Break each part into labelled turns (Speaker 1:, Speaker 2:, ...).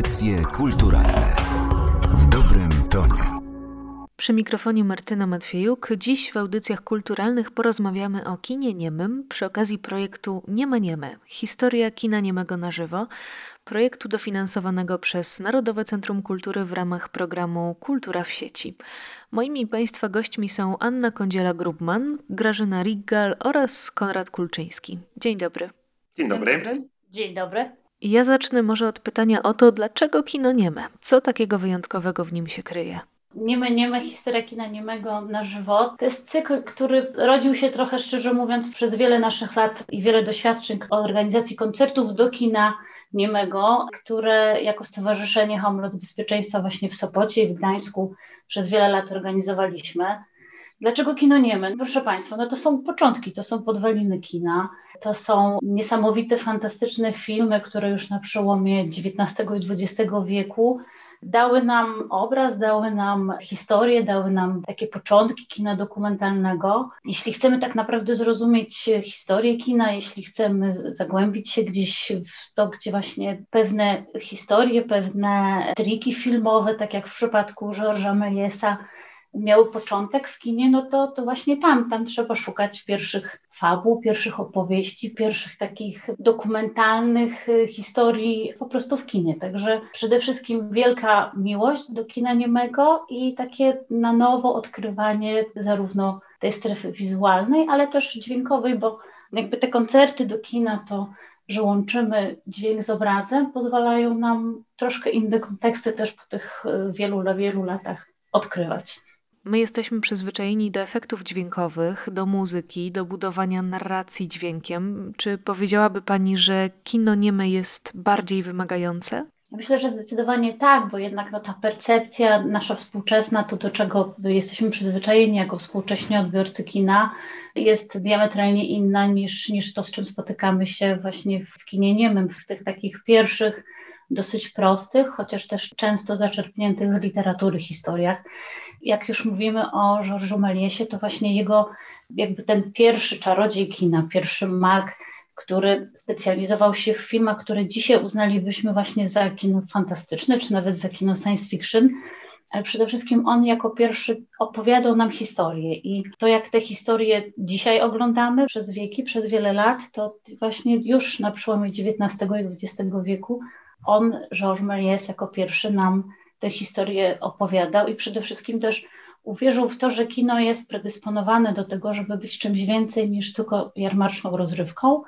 Speaker 1: Audycje kulturalne w dobrym tonie.
Speaker 2: Przy mikrofonie Martyna Matwiejuk. Dziś w audycjach kulturalnych porozmawiamy o kinie niemym przy okazji projektu Nieme Nieme – Historia kina niemego na żywo, projektu dofinansowanego przez Narodowe Centrum Kultury w ramach programu Kultura w sieci. Moimi Państwa gośćmi są Anna Kądziela-Grubman, Grażyna Riggal oraz Konrad Kulczyński. Dzień dobry.
Speaker 3: Dzień dobry.
Speaker 4: Dzień dobry. Dzień dobry.
Speaker 2: Ja zacznę może od pytania o to, dlaczego kino nieme? Co takiego wyjątkowego w nim się kryje?
Speaker 4: Nieme, nieme, historia kina niemego na żywo. To jest cykl, który rodził się trochę, szczerze mówiąc, przez wiele naszych lat i wiele doświadczeń organizacji koncertów do kina niemego, które jako Stowarzyszenie Homeless Bezpieczeństwa właśnie w Sopocie i w Gdańsku przez wiele lat organizowaliśmy. Dlaczego kino nieme? Proszę Państwa, no to są początki, to są podwaliny kina, to są niesamowite, fantastyczne filmy, które już na przełomie XIX i XX wieku dały nam obraz, dały nam historię, dały nam takie początki kina dokumentalnego. Jeśli chcemy tak naprawdę zrozumieć historię kina, jeśli chcemy zagłębić się gdzieś w to, gdzie właśnie pewne historie, pewne triki filmowe, tak jak w przypadku Georgesa Mélièsa, miały początek w kinie, no to, to właśnie tam, tam trzeba szukać pierwszych fabuł, pierwszych opowieści, pierwszych takich dokumentalnych y, historii po prostu w kinie. Także przede wszystkim wielka miłość do kina niemego i takie na nowo odkrywanie zarówno tej strefy wizualnej, ale też dźwiękowej, bo jakby te koncerty do kina to że łączymy dźwięk z obrazem, pozwalają nam troszkę inne konteksty też po tych y, wielu, wielu latach odkrywać.
Speaker 2: My jesteśmy przyzwyczajeni do efektów dźwiękowych, do muzyki, do budowania narracji dźwiękiem. Czy powiedziałaby Pani, że kino nieme jest bardziej wymagające?
Speaker 4: Myślę, że zdecydowanie tak, bo jednak no, ta percepcja nasza współczesna, to do czego jesteśmy przyzwyczajeni jako współcześni odbiorcy kina, jest diametralnie inna niż, niż to, z czym spotykamy się właśnie w kinie niemym, w tych takich pierwszych, dosyć prostych, chociaż też często zaczerpniętych z literatury historiach jak już mówimy o Georgesu Meliesie, to właśnie jego jakby ten pierwszy czarodziej kina, pierwszy mag, który specjalizował się w filmach, które dzisiaj uznalibyśmy właśnie za kino fantastyczne, czy nawet za kino science fiction, ale przede wszystkim on jako pierwszy opowiadał nam historię. I to, jak te historie dzisiaj oglądamy przez wieki, przez wiele lat, to właśnie już na przełomie XIX i XX wieku on, Georges Méliès, jako pierwszy nam te historie opowiadał i przede wszystkim też uwierzył w to, że kino jest predysponowane do tego, żeby być czymś więcej niż tylko jarmarczną rozrywką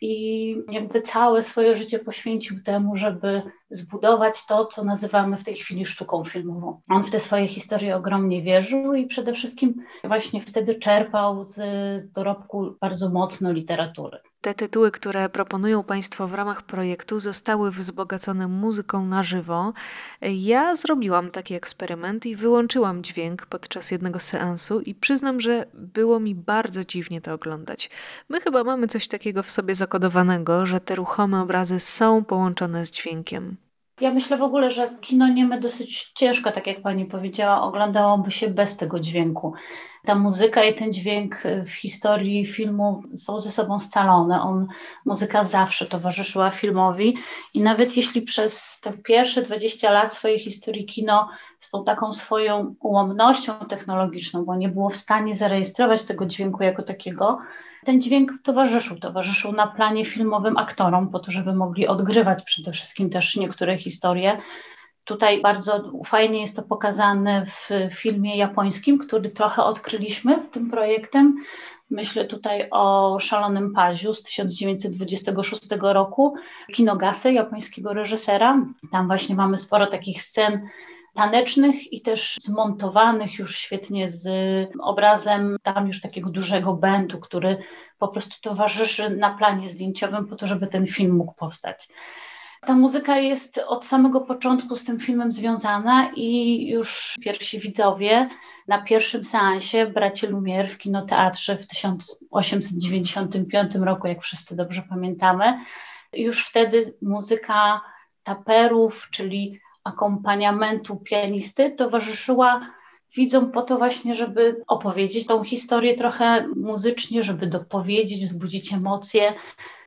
Speaker 4: i jakby całe swoje życie poświęcił temu, żeby zbudować to, co nazywamy w tej chwili sztuką filmową. On w te swoje historie ogromnie wierzył i przede wszystkim właśnie wtedy czerpał z dorobku bardzo mocno literatury.
Speaker 2: Te tytuły, które proponują Państwo w ramach projektu, zostały wzbogacone muzyką na żywo. Ja zrobiłam taki eksperyment i wyłączyłam dźwięk podczas jednego seansu, i przyznam, że było mi bardzo dziwnie to oglądać. My chyba mamy coś takiego w sobie zakodowanego, że te ruchome obrazy są połączone z dźwiękiem.
Speaker 4: Ja myślę w ogóle, że kino nieme dosyć ciężko, tak jak pani powiedziała, oglądałoby się bez tego dźwięku. Ta muzyka i ten dźwięk w historii filmu są ze sobą scalone. On, muzyka zawsze towarzyszyła filmowi i nawet jeśli przez te pierwsze 20 lat swojej historii kino z tą taką swoją ułomnością technologiczną, bo nie było w stanie zarejestrować tego dźwięku jako takiego, ten dźwięk towarzyszył, towarzyszył na planie filmowym aktorom, po to, żeby mogli odgrywać przede wszystkim też niektóre historie. Tutaj bardzo fajnie jest to pokazane w filmie japońskim, który trochę odkryliśmy tym projektem. Myślę tutaj o Szalonym Paziu z 1926 roku, Kinogase, japońskiego reżysera. Tam właśnie mamy sporo takich scen tanecznych i też zmontowanych już świetnie z obrazem tam już takiego dużego będu, który po prostu towarzyszy na planie zdjęciowym po to, żeby ten film mógł powstać. Ta muzyka jest od samego początku z tym filmem związana i już pierwsi widzowie na pierwszym seansie bracie Lumière w kinoteatrze w 1895 roku, jak wszyscy dobrze pamiętamy, już wtedy muzyka taperów, czyli akompaniamentu pianisty towarzyszyła widzą po to właśnie, żeby opowiedzieć tą historię trochę muzycznie, żeby dopowiedzieć, wzbudzić emocje,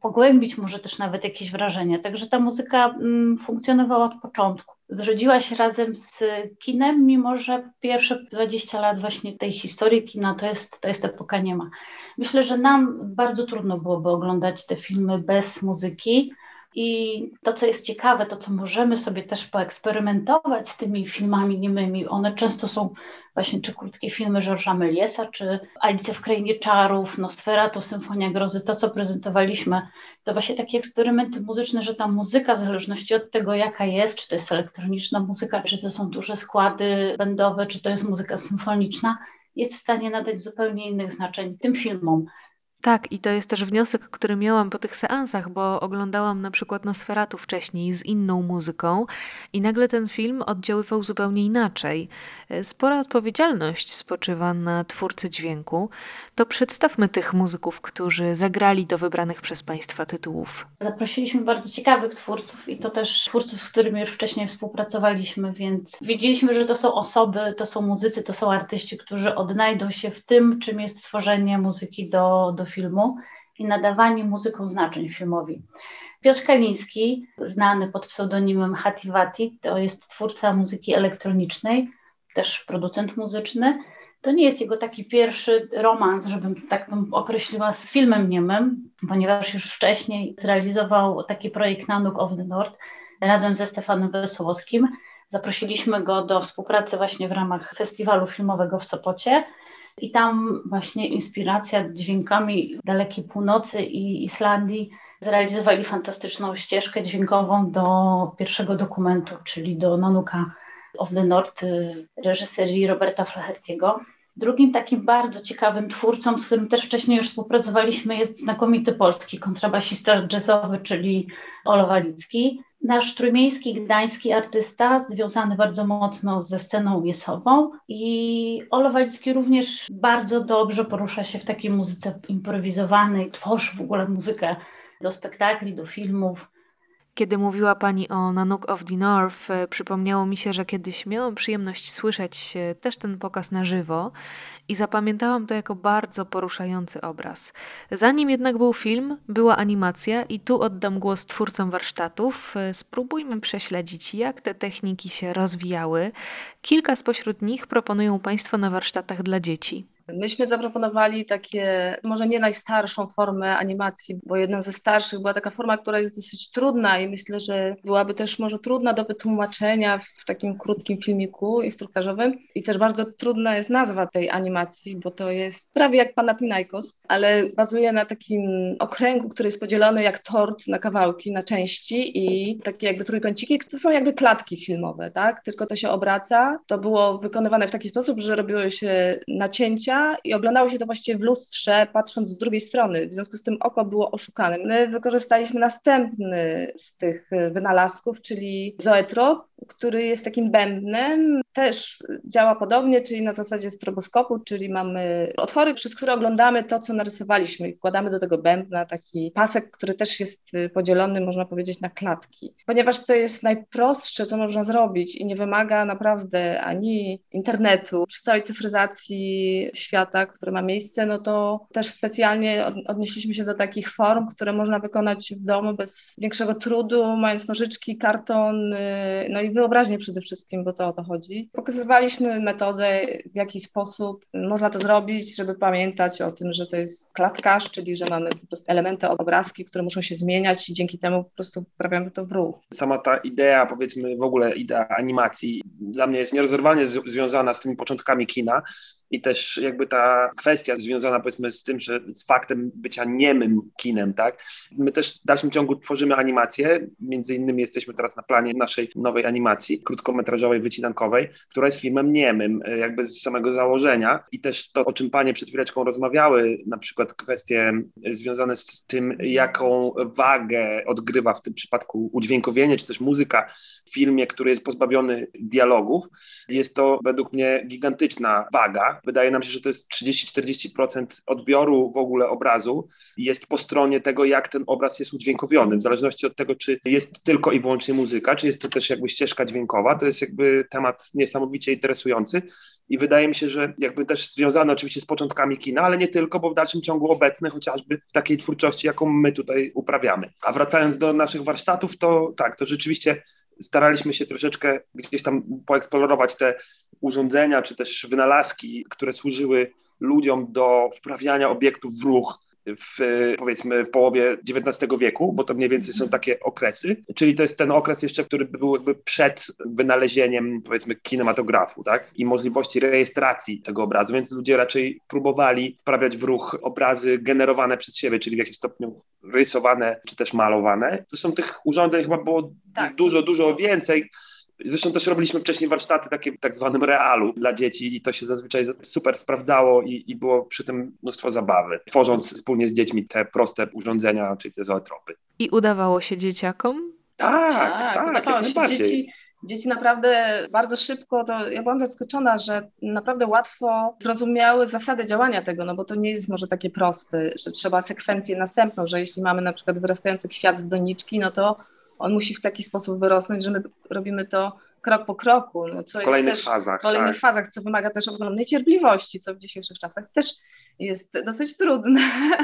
Speaker 4: pogłębić może też nawet jakieś wrażenia. Także ta muzyka mm, funkcjonowała od początku. Zrodziła się razem z kinem, mimo że pierwsze 20 lat właśnie tej historii kina to jest, to jest epoka nie ma. Myślę, że nam bardzo trudno byłoby oglądać te filmy bez muzyki. I to, co jest ciekawe, to co możemy sobie też poeksperymentować z tymi filmami niemymi, one często są właśnie czy krótkie filmy Georgesa Meliesa, czy Alicja w Krainie Czarów, Nosferatu, Symfonia Grozy, to co prezentowaliśmy, to właśnie takie eksperymenty muzyczne, że ta muzyka w zależności od tego jaka jest, czy to jest elektroniczna muzyka, czy to są duże składy będowe, czy to jest muzyka symfoniczna, jest w stanie nadać zupełnie innych znaczeń tym filmom.
Speaker 2: Tak, i to jest też wniosek, który miałam po tych seansach, bo oglądałam na przykład Nosferatu wcześniej z inną muzyką i nagle ten film oddziaływał zupełnie inaczej. Spora odpowiedzialność spoczywa na twórcy dźwięku. To przedstawmy tych muzyków, którzy zagrali do wybranych przez Państwa tytułów.
Speaker 4: Zaprosiliśmy bardzo ciekawych twórców i to też twórców, z którymi już wcześniej współpracowaliśmy, więc wiedzieliśmy, że to są osoby, to są muzycy, to są artyści, którzy odnajdą się w tym, czym jest tworzenie muzyki do, do filmu i nadawanie muzyką znaczeń filmowi. Piotr Kaliński, znany pod pseudonimem Hativati, to jest twórca muzyki elektronicznej, też producent muzyczny. To nie jest jego taki pierwszy romans, żebym tak bym określiła, z filmem niemym, ponieważ już wcześniej zrealizował taki projekt Nanook of the North razem ze Stefanem Wesołowskim. Zaprosiliśmy go do współpracy właśnie w ramach festiwalu filmowego w Sopocie i tam właśnie inspiracja dźwiękami dalekiej północy i Islandii zrealizowali fantastyczną ścieżkę dźwiękową do pierwszego dokumentu, czyli do Nanuka of the North y, reżyserii Roberta Flahertiego. Drugim takim bardzo ciekawym twórcą, z którym też wcześniej już współpracowaliśmy, jest znakomity polski kontrabasista jazzowy, czyli Olo Walicki. Nasz trójmiejski, gdański artysta, związany bardzo mocno ze sceną jesową i Olo również bardzo dobrze porusza się w takiej muzyce improwizowanej, tworzy w ogóle muzykę do spektakli, do filmów.
Speaker 2: Kiedy mówiła Pani o Nanook of the North, e, przypomniało mi się, że kiedyś miałam przyjemność słyszeć e, też ten pokaz na żywo i zapamiętałam to jako bardzo poruszający obraz. Zanim jednak był film, była animacja i tu oddam głos twórcom warsztatów. E, spróbujmy prześledzić, jak te techniki się rozwijały. Kilka spośród nich proponują Państwo na warsztatach dla dzieci.
Speaker 3: Myśmy zaproponowali takie, może nie najstarszą formę animacji, bo jedną ze starszych była taka forma, która jest dosyć trudna i myślę, że byłaby też może trudna do wytłumaczenia w takim krótkim filmiku instruktażowym. I też bardzo trudna jest nazwa tej animacji, bo to jest prawie jak Panathinaikos, ale bazuje na takim okręgu, który jest podzielony jak tort na kawałki, na części i takie jakby trójkąciki, to są jakby klatki filmowe, tak? Tylko to się obraca. To było wykonywane w taki sposób, że robiło się nacięcia i oglądało się to właściwie w lustrze, patrząc z drugiej strony. W związku z tym oko było oszukane. My wykorzystaliśmy następny z tych wynalazków, czyli zoetrop, który jest takim bębnem, też działa podobnie, czyli na zasadzie stroboskopu, czyli mamy otwory, przez które oglądamy to, co narysowaliśmy i wkładamy do tego bębna taki pasek, który też jest podzielony, można powiedzieć, na klatki. Ponieważ to jest najprostsze, co można zrobić i nie wymaga naprawdę ani internetu, przy całej cyfryzacji świata, które ma miejsce, no to też specjalnie odnieśliśmy się do takich form, które można wykonać w domu bez większego trudu, mając nożyczki, karton, y, no i wyobraźnię przede wszystkim, bo to o to chodzi. Pokazywaliśmy metodę, w jaki sposób można to zrobić, żeby pamiętać o tym, że to jest klatkarz, czyli że mamy po prostu elementy, obrazki, które muszą się zmieniać i dzięki temu po prostu wprawiamy to w ruch.
Speaker 5: Sama ta idea, powiedzmy w ogóle idea animacji dla mnie jest nierozerwalnie związana z tymi początkami kina, i też jakby ta kwestia związana powiedzmy z tym, że z faktem bycia niemym kinem, tak? My też w dalszym ciągu tworzymy animacje, między innymi jesteśmy teraz na planie naszej nowej animacji krótkometrażowej, wycinankowej, która jest filmem niemym, e, jakby z samego założenia. I też to, o czym panie przed chwileczką rozmawiały, na przykład kwestie związane z tym, jaką wagę odgrywa w tym przypadku udźwiękowienie, czy też muzyka w filmie, który jest pozbawiony dialogów, jest to według mnie gigantyczna waga, Wydaje nam się, że to jest 30-40% odbioru w ogóle obrazu jest po stronie tego, jak ten obraz jest udźwiękowiony, w zależności od tego, czy jest tylko i wyłącznie muzyka, czy jest to też jakby ścieżka dźwiękowa. To jest jakby temat niesamowicie interesujący i wydaje mi się, że jakby też związany oczywiście z początkami kina, ale nie tylko, bo w dalszym ciągu obecny chociażby w takiej twórczości, jaką my tutaj uprawiamy. A wracając do naszych warsztatów, to tak, to rzeczywiście staraliśmy się troszeczkę gdzieś tam poeksplorować te urządzenia czy też wynalazki, które służyły ludziom do wprawiania obiektów w ruch w, powiedzmy w połowie XIX wieku, bo to mniej więcej są takie okresy, czyli to jest ten okres jeszcze, który był jakby przed wynalezieniem powiedzmy kinematografu, tak, i możliwości rejestracji tego obrazu, więc ludzie raczej próbowali wprawiać w ruch obrazy generowane przez siebie, czyli w jakimś stopniu rysowane czy też malowane. Zresztą tych urządzeń chyba było tak, dużo, dużo więcej. Zresztą też robiliśmy wcześniej warsztaty takie w tak zwanym realu dla dzieci i to się zazwyczaj super sprawdzało i, i było przy tym mnóstwo zabawy, tworząc wspólnie z dziećmi te proste urządzenia, czyli te zootropy.
Speaker 2: I udawało się dzieciakom?
Speaker 5: Tak, tak, tak udawało się.
Speaker 3: Dzieci, dzieci naprawdę bardzo szybko, to ja byłam zaskoczona, że naprawdę łatwo zrozumiały zasady działania tego, no bo to nie jest może takie proste, że trzeba sekwencję następną, że jeśli mamy na przykład wyrastający kwiat z doniczki, no to on musi w taki sposób wyrosnąć, że my robimy to krok po kroku. No,
Speaker 5: co w kolejnych jest też, fazach.
Speaker 3: W kolejnych tak. fazach, co wymaga też ogromnej cierpliwości, co w dzisiejszych czasach też jest dosyć trudne,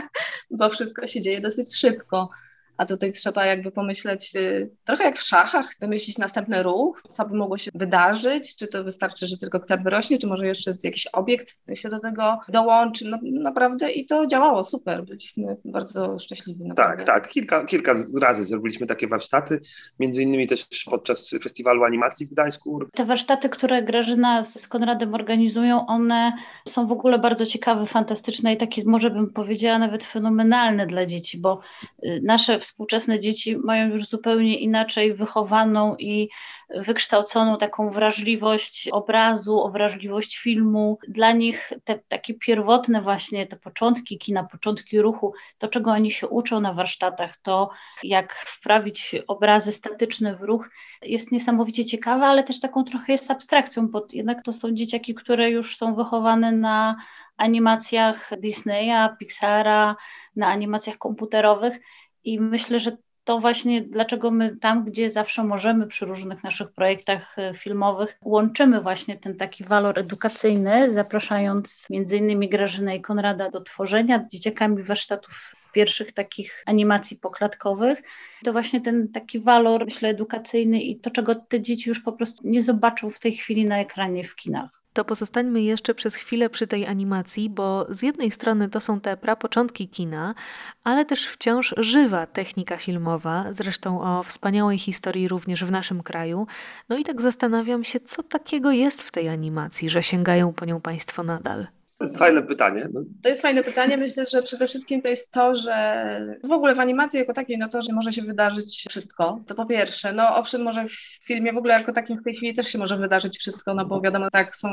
Speaker 3: bo wszystko się dzieje dosyć szybko a tutaj trzeba jakby pomyśleć y, trochę jak w szachach, wymyślić następny ruch, co by mogło się wydarzyć, czy to wystarczy, że tylko kwiat wyrośnie, czy może jeszcze jakiś obiekt się do tego dołączy, no, naprawdę i to działało super, byliśmy bardzo szczęśliwi.
Speaker 5: Naprawdę. Tak, tak, kilka, kilka razy zrobiliśmy takie warsztaty, między innymi też podczas Festiwalu Animacji w Gdańsku.
Speaker 4: Te warsztaty, które Grażyna z Konradem organizują, one są w ogóle bardzo ciekawe, fantastyczne i takie może bym powiedziała nawet fenomenalne dla dzieci, bo y, nasze współczesne dzieci mają już zupełnie inaczej wychowaną i wykształconą taką wrażliwość obrazu, wrażliwość filmu. Dla nich te takie pierwotne właśnie te początki kina, początki ruchu, to czego oni się uczą na warsztatach, to jak wprawić obrazy statyczne w ruch, jest niesamowicie ciekawe, ale też taką trochę jest abstrakcją, bo jednak to są dzieciaki, które już są wychowane na animacjach Disneya, Pixara, na animacjach komputerowych i myślę, że to właśnie dlaczego my tam, gdzie zawsze możemy przy różnych naszych projektach e, filmowych, łączymy właśnie ten taki walor edukacyjny, zapraszając między innymi Grażynę i Konrada do tworzenia dzieciakami warsztatów z pierwszych takich animacji poklatkowych. To właśnie ten taki walor, myślę, edukacyjny i to, czego te dzieci już po prostu nie zobaczą w tej chwili na ekranie w kinach.
Speaker 2: To pozostańmy jeszcze przez chwilę przy tej animacji, bo z jednej strony to są te prapoczątki kina, ale też wciąż żywa technika filmowa, zresztą o wspaniałej historii również w naszym kraju. No i tak zastanawiam się, co takiego jest w tej animacji, że sięgają po nią Państwo nadal.
Speaker 5: To jest fajne pytanie. No.
Speaker 3: To jest fajne pytanie. Myślę, że przede wszystkim to jest to, że w ogóle w animacji jako takiej, no to, że może się wydarzyć wszystko. To po pierwsze, no owszem, może w filmie w ogóle jako takim w tej chwili też się może wydarzyć wszystko, no bo wiadomo, tak są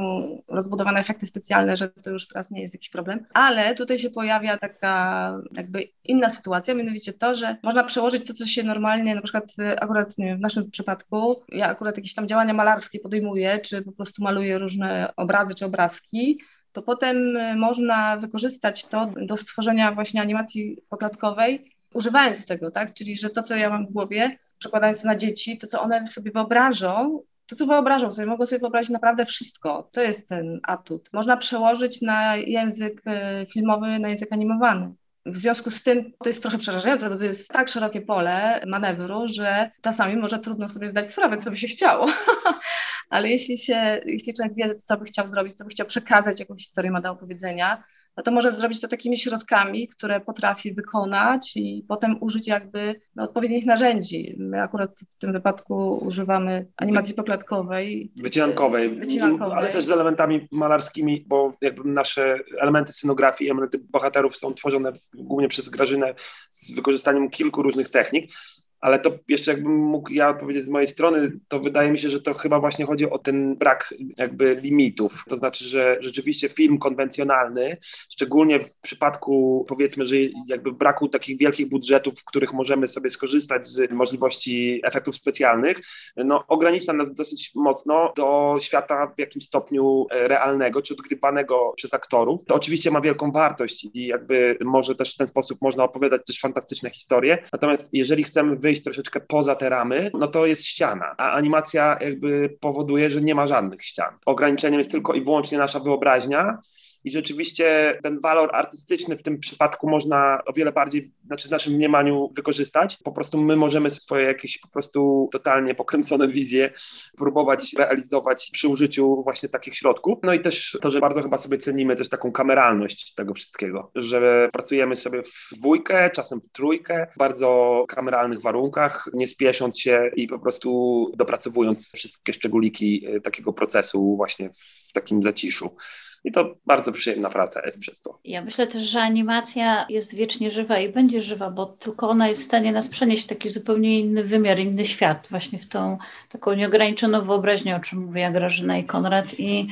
Speaker 3: rozbudowane efekty specjalne, że to już teraz nie jest jakiś problem. Ale tutaj się pojawia taka jakby inna sytuacja, mianowicie to, że można przełożyć to, co się normalnie, na przykład akurat nie, w naszym przypadku, ja akurat jakieś tam działania malarskie podejmuję, czy po prostu maluję różne obrazy czy obrazki, to potem e, można wykorzystać to do stworzenia właśnie animacji poklatkowej, używając tego, tak? Czyli, że to, co ja mam w głowie, przekładając to na dzieci, to, co one sobie wyobrażą, to, co wyobrażą sobie, mogą sobie wyobrazić naprawdę wszystko. To jest ten atut. Można przełożyć na język e, filmowy, na język animowany. W związku z tym to jest trochę przerażające, bo to jest tak szerokie pole manewru, że czasami może trudno sobie zdać sprawę, co by się chciało. Ale jeśli się, jeśli człowiek wie, co by chciał zrobić, co by chciał przekazać, jakąś historię ma do opowiedzenia, no to może zrobić to takimi środkami, które potrafi wykonać i potem użyć jakby no, odpowiednich narzędzi. My akurat w tym wypadku używamy animacji poklatkowej.
Speaker 5: Wycinankowej, wycinankowej. ale też z elementami malarskimi, bo jakby nasze elementy scenografii, elementy bohaterów są tworzone głównie przez Grażynę z wykorzystaniem kilku różnych technik. Ale to jeszcze jakbym mógł ja odpowiedzieć z mojej strony, to wydaje mi się, że to chyba właśnie chodzi o ten brak jakby limitów. To znaczy, że rzeczywiście film konwencjonalny, szczególnie w przypadku powiedzmy, że jakby braku takich wielkich budżetów, w których możemy sobie skorzystać z możliwości efektów specjalnych, no ogranicza nas dosyć mocno do świata w jakimś stopniu e, realnego, czy odgrywanego przez aktorów. To oczywiście ma wielką wartość i jakby może też w ten sposób można opowiadać też fantastyczne historie. Natomiast jeżeli chcemy wyjść troszeczkę poza te ramy, no to jest ściana, a animacja jakby powoduje, że nie ma żadnych ścian. Ograniczeniem jest tylko i wyłącznie nasza wyobraźnia i rzeczywiście ten walor artystyczny w tym przypadku można o wiele bardziej, znaczy w naszym mniemaniu wykorzystać. Po prostu my możemy swoje jakieś po prostu totalnie pokręcone wizje próbować realizować przy użyciu właśnie takich środków. No i też to, że bardzo chyba sobie cenimy też taką kameralność tego wszystkiego, że pracujemy sobie w dwójkę, czasem w trójkę, w bardzo kameralnych warunkach, nie spiesząc się i po prostu dopracowując wszystkie szczególiki e, takiego procesu właśnie w takim zaciszu. I to bardzo przyjemna praca jest przez to.
Speaker 4: Ja myślę też, że animacja jest wiecznie żywa i będzie żywa, bo tylko ona jest w stanie nas przenieść w taki zupełnie inny wymiar, inny świat, właśnie w tą taką nieograniczoną wyobraźnię, o czym mówiła Grażyna i Konrad. I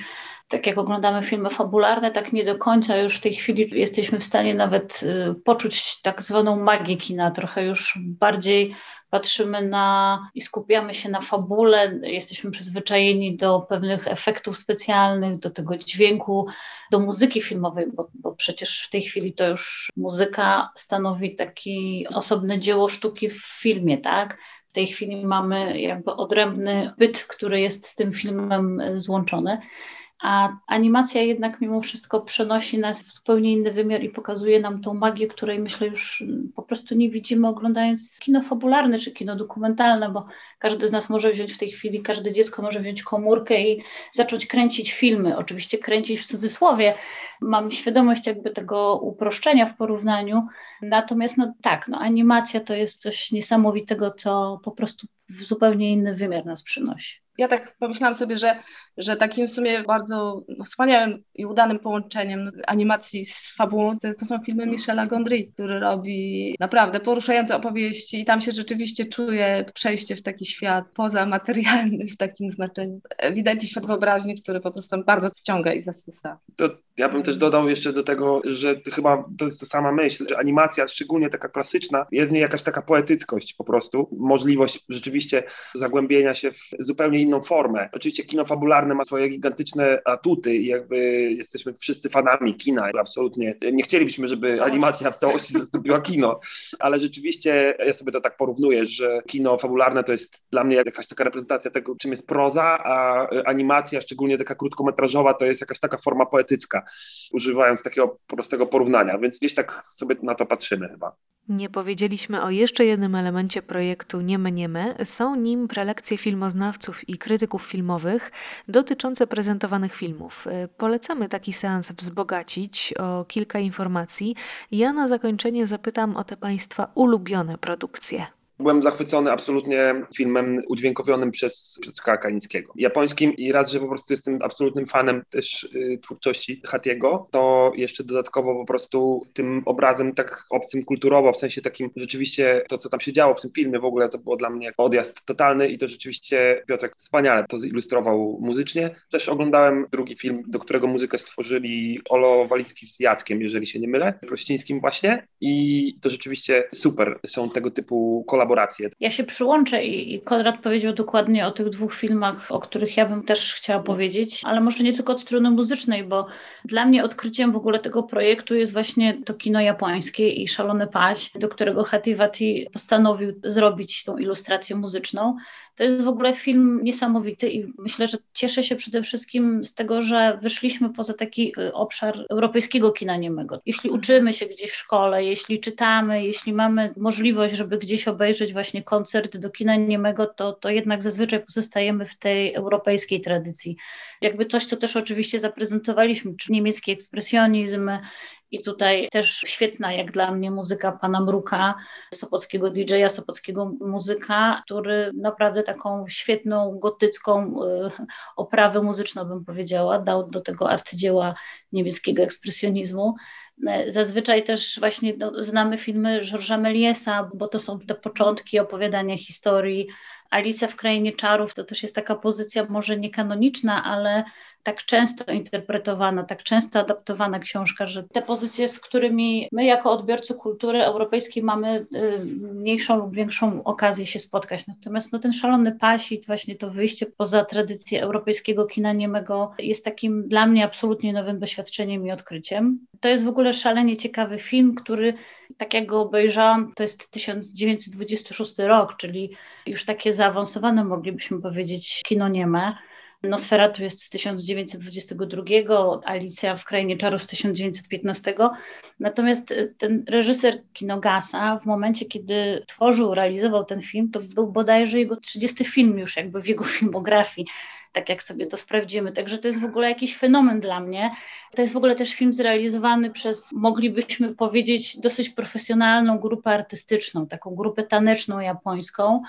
Speaker 4: tak jak oglądamy filmy fabularne, tak nie do końca już w tej chwili jesteśmy w stanie nawet y, poczuć tak zwaną magię kina, trochę już bardziej patrzymy na i skupiamy się na fabule, jesteśmy przyzwyczajeni do pewnych efektów specjalnych, do tego dźwięku, do muzyki filmowej, bo, bo przecież w tej chwili to już muzyka stanowi takie osobne dzieło sztuki w filmie, tak? W tej chwili mamy jakby odrębny byt, który jest z tym filmem złączony a animacja jednak mimo wszystko przenosi nas w zupełnie inny wymiar i pokazuje nam tą magię, której myślę już po prostu nie widzimy oglądając kino fabularne czy kino dokumentalne, bo każdy z nas może wziąć w tej chwili, każde dziecko może wziąć komórkę i zacząć kręcić filmy, oczywiście kręcić w cudzysłowie. Mam świadomość jakby tego uproszczenia w porównaniu, natomiast no tak, no animacja to jest coś niesamowitego, co po prostu w zupełnie inny wymiar nas przynosi
Speaker 3: ja tak pomyślałam sobie, że, że takim w sumie bardzo wspaniałym i udanym połączeniem animacji z fabułą to, to, są filmy Michela Gondry, który robi naprawdę poruszające opowieści i tam się rzeczywiście czuje przejście w taki świat pozamaterialny w takim znaczeniu. Ewidentnie świat wyobraźni, który po prostu bardzo wciąga i zasysa.
Speaker 5: To ja bym też dodał jeszcze do tego, że chyba to jest ta sama myśl, że animacja, szczególnie taka klasyczna, jest jakaś taka poetyckość po prostu, możliwość rzeczywiście zagłębienia się w zupełnie inną formę. Oczywiście kino fabularne ma swoje gigantyczne atuty i jakby jesteśmy wszyscy fanami kina. Absolutnie nie chcielibyśmy, żeby animacja w całości zastąpiła kino, ale rzeczywiście ja sobie to tak porównuję, że kino fabularne to jest dla mnie jakaś taka reprezentacja tego, czym jest proza, a animacja, szczególnie taka krótkometrażowa, to jest jakaś taka forma poetycka, używając takiego prostego porównania, więc gdzieś tak sobie na to patrzymy chyba.
Speaker 2: Nie powiedzieliśmy o jeszcze jednym elemencie projektu Niemy Niemy. Są nim prelekcje filmoznawców i krytyków filmowych dotyczące prezentowanych filmów. Y, polecamy taki seans wzbogacić o kilka informacji. Ja na zakończenie zapytam o te Państwa ulubione produkcje.
Speaker 5: Byłem zachwycony absolutnie filmem udźwiękowionym przez Piotrka Kalińskiego. Japońskim i raz, że po prostu jestem absolutnym fanem też y, twórczości Hatiego, to jeszcze dodatkowo po prostu tym obrazem tak obcym kulturowo, w sensie takim rzeczywiście to, co tam się działo w tym filmie w ogóle, to było dla mnie odjazd totalny i to rzeczywiście Piotrek wspaniale to zilustrował muzycznie. Też oglądałem drugi film, do którego muzykę stworzyli Olo Walicki z Jackiem, jeżeli się nie mylę, Prościńskim właśnie i to rzeczywiście super są tego typu kolaboracje
Speaker 4: Ja się przyłączę i, i Konrad powiedział dokładnie o tych dwóch filmach, o których ja bym też chciała powiedzieć, ale może nie tylko od strony muzycznej, bo dla mnie odkryciem w ogóle tego projektu jest właśnie to kino japońskie i Szalony Paź, do którego Hativati postanowił zrobić tą ilustrację muzyczną. To jest w ogóle film niesamowity i myślę, że cieszę się przede wszystkim z tego, że wyszliśmy poza taki y, obszar europejskiego kina niemego. Jeśli uczymy się gdzieś w szkole, jeśli czytamy, jeśli mamy możliwość, żeby gdzieś obejrzeć właśnie koncert do kina niemego, to, to jednak zazwyczaj pozostajemy w tej europejskiej tradycji. Jakby coś, co też oczywiście zaprezentowaliśmy, czy niemiecki ekspresjonizm, i tutaj też świetna jak dla mnie muzyka pana Mruka, sopockiego DJ-a, sopockiego muzyka, który naprawdę taką świetną gotycką y, oprawę muzyczną bym powiedziała, dał do tego arcydzieła niemieckiego ekspresjonizmu. E, zazwyczaj też właśnie no, znamy filmy Georgesa Meliesa, bo to są te początki opowiadania historii. Alicja w Krainie Czarów to też jest taka pozycja może niekanoniczna, ale tak często interpretowana, tak często adaptowana książka, że te pozycje, z którymi my jako odbiorcy kultury europejskiej mamy y, mniejszą lub większą okazję się spotkać. Natomiast no, ten szalony pasit, właśnie to wyjście poza tradycję europejskiego kina niemego jest takim dla mnie absolutnie nowym doświadczeniem i odkryciem. To jest w ogóle szalenie ciekawy film, który tak jak go obejrzałam, to jest 1926 rok, czyli już takie zaawansowane moglibyśmy powiedzieć kino nieme. Nosferatu jest z 1922, Alicja w Krainie Czarów z 1915. Natomiast e, ten reżyser Kinogasa w momencie, kiedy tworzył, realizował ten film, to był bodajże jego 30 film już jakby w jego filmografii tak jak sobie to sprawdzimy. Także to jest w ogóle jakiś fenomen dla mnie. To jest w ogóle też film zrealizowany przez, moglibyśmy powiedzieć, dosyć profesjonalną grupę artystyczną, taką grupę taneczną japońską.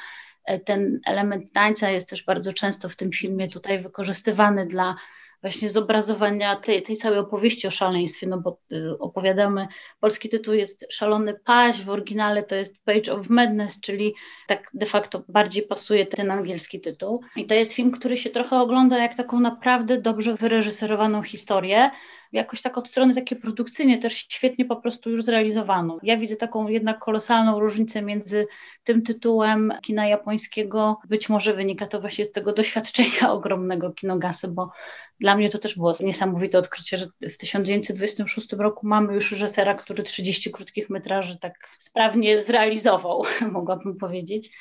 Speaker 4: E, ten element tańca jest też bardzo często w tym filmie tutaj wykorzystywany dla właśnie zobrazowania tej, tej całej opowieści o szaleństwie, no bo y, opowiadamy, polski tytuł jest Szalony Paź, w oryginale to jest Page of Madness, czyli tak de facto bardziej pasuje ten angielski tytuł. I to jest film, który się trochę ogląda jak taką naprawdę dobrze wyreżyserowaną historię, jakoś tak od strony takie produkcyjnie też świetnie po prostu już zrealizowaną. Ja widzę taką jednak kolosalną różnicę między tym tytułem kina japońskiego. Być może wynika to właśnie z tego doświadczenia ogromnego kinogasy, bo dla mnie to też było niesamowite odkrycie, że w 1926 roku mamy już reżysera, który 30 krótkich metraży tak sprawnie zrealizował, mogłabym powiedzieć.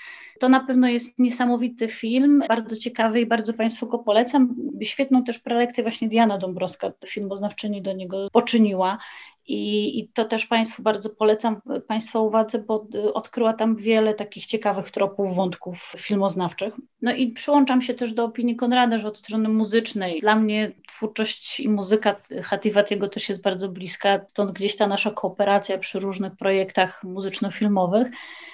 Speaker 4: To na pewno jest niesamowity film, bardzo ciekawy i bardzo Państwu go polecam. Świetną też prelekcję właśnie Diana Dąbrowska, filmoznawczyni do niego poczyniła. I, I, to też Państwu bardzo polecam Państwa uwadze, bo odkryła tam wiele takich ciekawych tropów, wątków filmoznawczych. No i przyłączam się też do opinii Konrada, że od strony muzycznej dla mnie twórczość i muzyka Hativatiego też jest bardzo bliska, stąd gdzieś ta nasza kooperacja przy różnych projektach muzyczno-filmowych.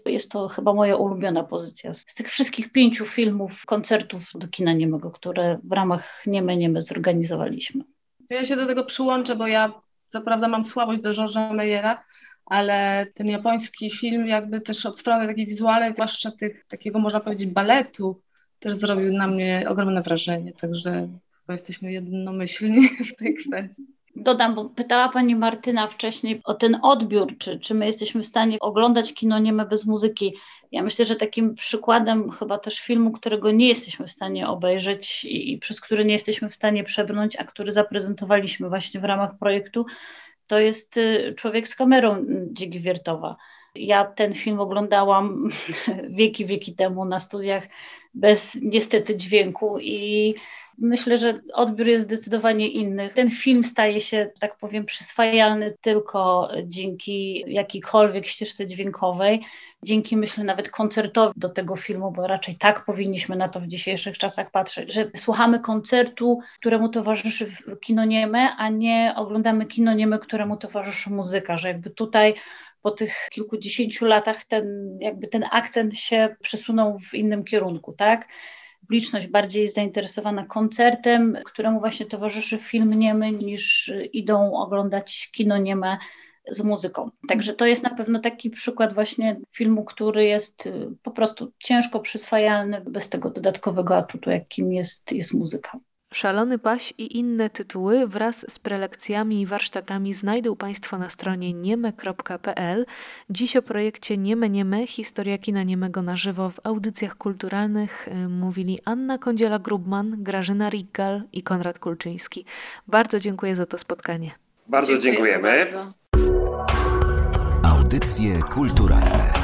Speaker 4: Jest to chyba moja ulubiona pozycja z tych wszystkich pięciu filmów, koncertów do kina niemego, które w ramach Nieme Nieme zorganizowaliśmy.
Speaker 3: Ja się do tego przyłączę, bo ja co prawda mam słabość do Georgesa Meyera, ale ten japoński film jakby też od strony takiej wizualnej, zwłaszcza tych, takiego można powiedzieć baletu, też zrobił na mnie ogromne wrażenie, także chyba jesteśmy jednomyślni w tej kwestii.
Speaker 4: Dodam, bo pytała Pani Martyna wcześniej o ten odbiór, czy, czy my jesteśmy w stanie oglądać kino nieme bez muzyki. Ja myślę, że takim przykładem chyba też filmu, którego nie jesteśmy w stanie obejrzeć i, i przez który nie jesteśmy w stanie przebrnąć, a który zaprezentowaliśmy właśnie w ramach projektu, to jest y, Człowiek z kamerą Dzigi Wiertowa. Ja ten film oglądałam wieki, wieki temu na studiach bez niestety dźwięku i Myślę, że odbiór jest zdecydowanie inny. Ten film staje się, tak powiem, przyswajalny tylko dzięki jakiejkolwiek ścieżce dźwiękowej, dzięki myślę nawet koncertowi do tego filmu, bo raczej tak powinniśmy na to w dzisiejszych czasach patrzeć, że słuchamy koncertu, któremu towarzyszy kino nieme, a nie oglądamy kino nieme, któremu towarzyszy muzyka, że jakby tutaj po tych kilkudziesięciu latach ten, jakby ten akcent się przesunął w innym kierunku, tak? Publiczność bardziej zainteresowana koncertem, któremu właśnie towarzyszy film niemy, niż idą oglądać kino nieme z muzyką. Także to jest na pewno taki przykład właśnie filmu, który jest y, po prostu ciężko przyswajalny bez tego dodatkowego atutu, jakim jest, jest muzyka.
Speaker 2: Szalony Paś i inne tytuły wraz z prelekcjami i warsztatami znajdą Państwo na stronie nieme.pl. Dziś o projekcie Nieme Nieme, historia kina niemego na żywo w audycjach kulturalnych y, mówili Anna Kądziela-Grubman, Grażyna Riggal i Konrad Kulczyński. Bardzo dziękuję za to spotkanie.
Speaker 5: Bardzo dziękujemy.
Speaker 3: dziękujemy. Bardzo.
Speaker 1: Audycje kulturalne